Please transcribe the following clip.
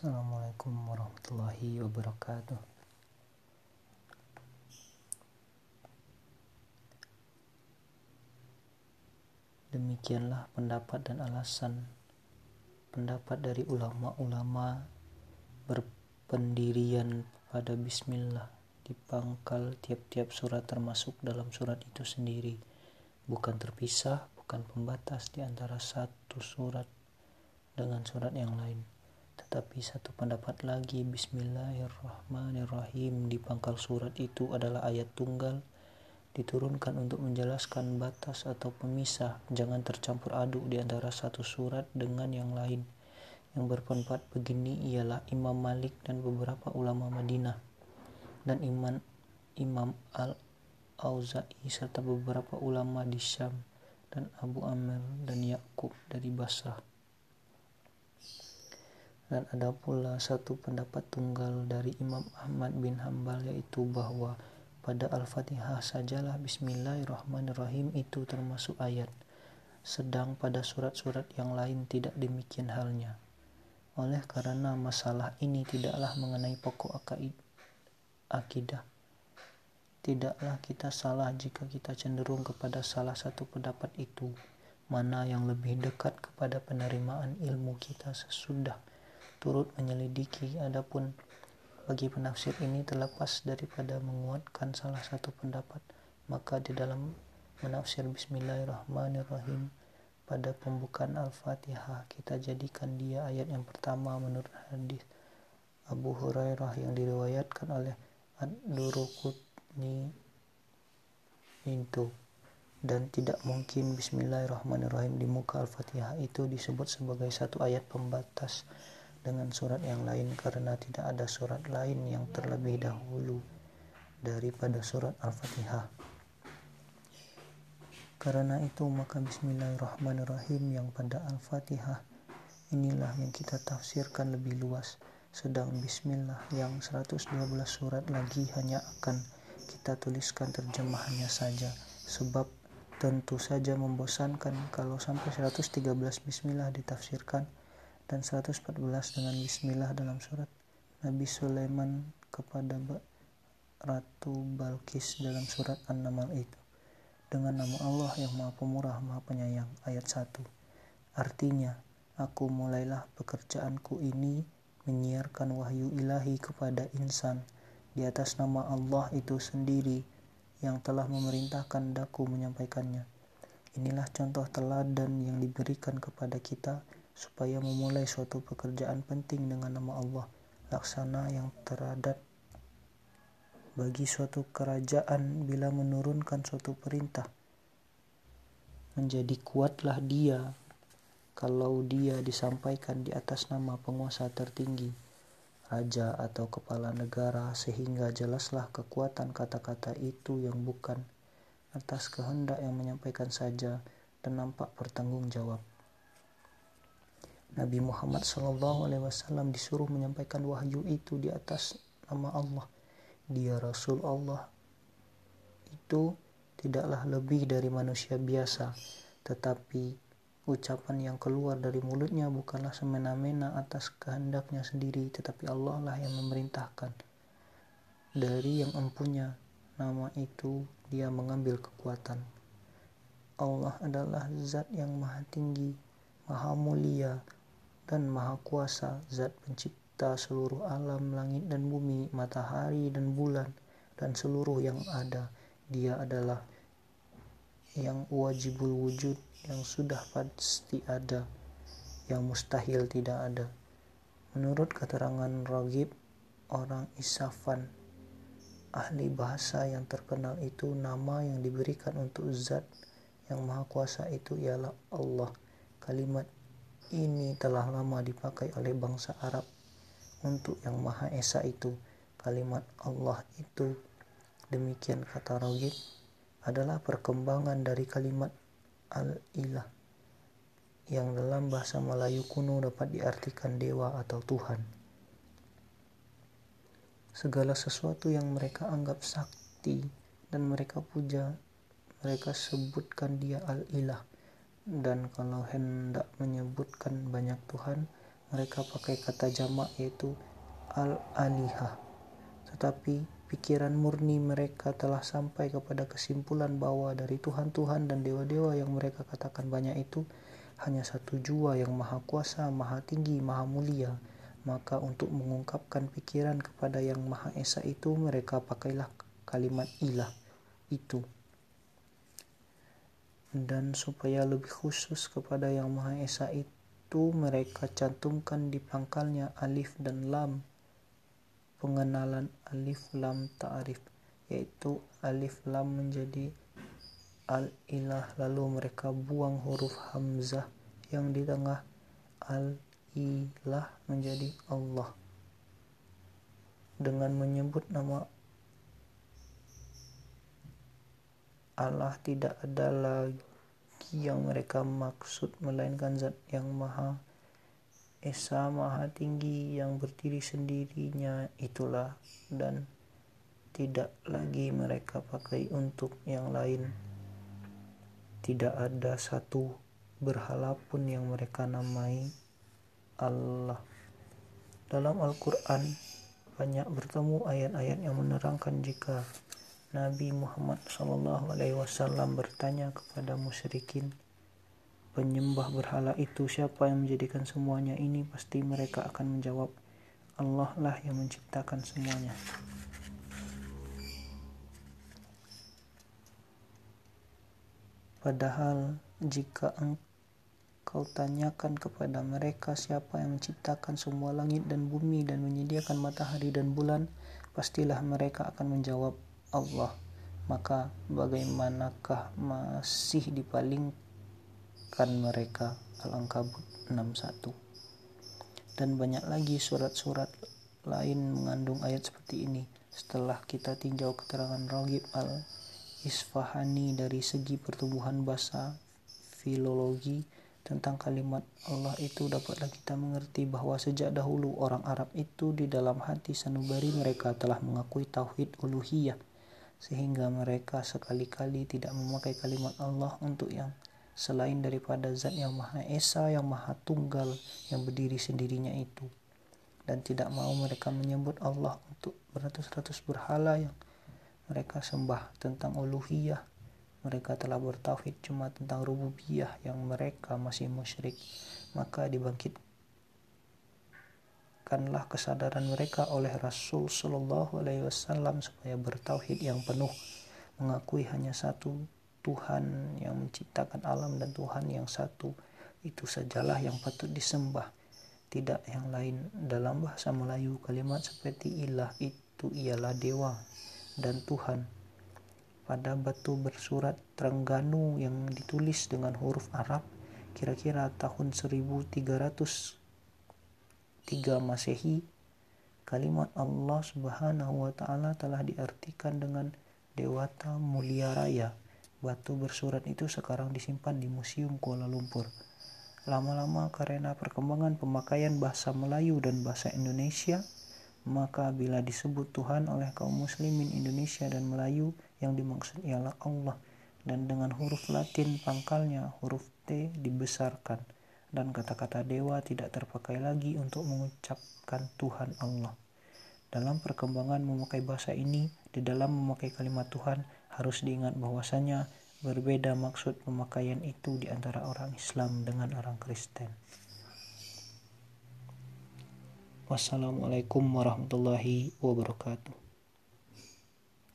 Assalamualaikum warahmatullahi wabarakatuh. Demikianlah pendapat dan alasan pendapat dari ulama-ulama berpendirian pada bismillah di pangkal tiap-tiap surat termasuk dalam surat itu sendiri bukan terpisah bukan pembatas di antara satu surat dengan surat yang lain tetapi satu pendapat lagi Bismillahirrahmanirrahim. Di pangkal surat itu adalah ayat tunggal diturunkan untuk menjelaskan batas atau pemisah. Jangan tercampur aduk di antara satu surat dengan yang lain. Yang berpendapat begini ialah Imam Malik dan beberapa ulama Madinah dan Imam Imam Al-Auza'i serta beberapa ulama di Syam dan Abu Amr dan Yakub dari Basrah dan ada pula satu pendapat tunggal dari Imam Ahmad bin Hambal yaitu bahwa pada Al-Fatihah sajalah Bismillahirrahmanirrahim itu termasuk ayat, sedang pada surat-surat yang lain tidak demikian halnya. Oleh karena masalah ini tidaklah mengenai pokok akidah. Tidaklah kita salah jika kita cenderung kepada salah satu pendapat itu, mana yang lebih dekat kepada penerimaan ilmu kita sesudah turut menyelidiki. Adapun bagi penafsir ini terlepas daripada menguatkan salah satu pendapat, maka di dalam menafsir Bismillahirrahmanirrahim pada pembukaan Al-Fatihah kita jadikan dia ayat yang pertama menurut hadis Abu Hurairah yang diriwayatkan oleh Ad-Duruqutni itu dan tidak mungkin Bismillahirrahmanirrahim di muka Al-Fatihah itu disebut sebagai satu ayat pembatas dengan surat yang lain karena tidak ada surat lain yang terlebih dahulu daripada surat Al-Fatihah. Karena itu maka bismillahirrahmanirrahim yang pada Al-Fatihah inilah yang kita tafsirkan lebih luas. Sedang bismillah yang 112 surat lagi hanya akan kita tuliskan terjemahannya saja. Sebab tentu saja membosankan kalau sampai 113 bismillah ditafsirkan dan 114 dengan bismillah dalam surat Nabi Sulaiman kepada Ratu Balkis dalam surat An-Naml itu. Dengan nama Allah yang Maha Pemurah Maha Penyayang ayat 1 artinya aku mulailah pekerjaanku ini menyiarkan wahyu ilahi kepada insan. Di atas nama Allah itu sendiri yang telah memerintahkan daku menyampaikannya. Inilah contoh teladan yang diberikan kepada kita supaya memulai suatu pekerjaan penting dengan nama Allah, laksana yang teradat bagi suatu kerajaan bila menurunkan suatu perintah. Menjadi kuatlah dia kalau dia disampaikan di atas nama penguasa tertinggi, raja atau kepala negara sehingga jelaslah kekuatan kata-kata itu yang bukan atas kehendak yang menyampaikan saja dan nampak bertanggung jawab. Nabi Muhammad SAW disuruh menyampaikan wahyu itu di atas nama Allah. Dia Rasul Allah itu tidaklah lebih dari manusia biasa, tetapi ucapan yang keluar dari mulutnya bukanlah semena-mena atas kehendaknya sendiri, tetapi Allah lah yang memerintahkan. Dari yang empunya nama itu, dia mengambil kekuatan. Allah adalah zat yang maha tinggi, maha mulia, dan Maha Kuasa, Zat Pencipta seluruh alam langit dan bumi, matahari dan bulan, dan seluruh yang ada. Dia adalah yang wajibul wujud, yang sudah pasti ada, yang mustahil tidak ada. Menurut keterangan Ragib, orang Isafan, ahli bahasa yang terkenal itu nama yang diberikan untuk zat yang maha kuasa itu ialah Allah. Kalimat ini telah lama dipakai oleh bangsa Arab untuk yang Maha Esa itu. Kalimat Allah itu, demikian kata Ragib, adalah perkembangan dari kalimat Al-Ilah yang dalam bahasa Melayu kuno dapat diartikan dewa atau Tuhan. Segala sesuatu yang mereka anggap sakti dan mereka puja, mereka sebutkan dia Al-Ilah dan kalau hendak menyebutkan banyak Tuhan, mereka pakai kata jamak yaitu al-alihah tetapi pikiran murni mereka telah sampai kepada kesimpulan bahwa dari Tuhan-Tuhan dan dewa-dewa yang mereka katakan banyak itu hanya satu jua yang maha kuasa, maha tinggi, maha mulia. Maka untuk mengungkapkan pikiran kepada yang maha esa itu mereka pakailah kalimat ilah itu. Dan supaya lebih khusus kepada yang maha esa itu mereka cantumkan di pangkalnya alif dan lam. Pengenalan alif lam ta'rif yaitu alif lam menjadi al ilah lalu mereka buang huruf hamzah yang di tengah al ilah menjadi Allah. Dengan menyebut nama Allah tidak ada lagi yang mereka maksud melainkan zat yang maha Esa Maha Tinggi yang berdiri sendirinya itulah dan tidak lagi mereka pakai untuk yang lain. Tidak ada satu berhala pun yang mereka namai Allah. Dalam Al-Quran banyak bertemu ayat-ayat yang menerangkan jika Nabi Muhammad SAW bertanya kepada musyrikin, penyembah berhala itu siapa yang menjadikan semuanya ini? Pasti mereka akan menjawab Allah lah yang menciptakan semuanya. Padahal jika engkau tanyakan kepada mereka siapa yang menciptakan semua langit dan bumi dan menyediakan matahari dan bulan pastilah mereka akan menjawab Allah maka bagaimanakah masih dipaling menyesatkan mereka Al-Ankabut 61 dan banyak lagi surat-surat lain mengandung ayat seperti ini. Setelah kita tinjau keterangan Ragib al-Isfahani dari segi pertumbuhan bahasa filologi tentang kalimat Allah itu dapatlah kita mengerti bahwa sejak dahulu orang Arab itu di dalam hati sanubari mereka telah mengakui tauhid uluhiyah sehingga mereka sekali-kali tidak memakai kalimat Allah untuk yang selain daripada zat yang maha esa yang maha tunggal yang berdiri sendirinya itu. Dan tidak mau mereka menyebut Allah untuk beratus-ratus berhala yang mereka sembah tentang uluhiyah. Mereka telah bertauhid cuma tentang rububiyah yang mereka masih musyrik. Maka dibangkitkanlah kesadaran mereka oleh Rasul Shallallahu Alaihi Wasallam supaya bertauhid yang penuh mengakui hanya satu Tuhan yang menciptakan alam dan Tuhan yang satu. Itu sajalah yang patut disembah. Tidak yang lain dalam bahasa Melayu kalimat seperti ilah itu ialah dewa dan Tuhan. Pada batu bersurat Trengganu yang ditulis dengan huruf Arab kira-kira tahun 1303 Masehi kalimat Allah Subhanahu wa taala telah diartikan dengan dewata mulia raya. Batu bersurat itu sekarang disimpan di Museum Kuala Lumpur. Lama-lama karena perkembangan pemakaian bahasa Melayu dan bahasa Indonesia, maka bila disebut Tuhan oleh kaum muslimin Indonesia dan Melayu yang dimaksud ialah Allah. Dan dengan huruf Latin pangkalnya huruf T dibesarkan dan kata-kata dewa tidak terpakai lagi untuk mengucapkan Tuhan Allah. Dalam perkembangan memakai bahasa ini, di dalam memakai kalimat Tuhan, harus diingat bahwasanya berbeda maksud pemakaian itu di antara orang Islam dengan orang Kristen. Wassalamualaikum warahmatullahi wabarakatuh.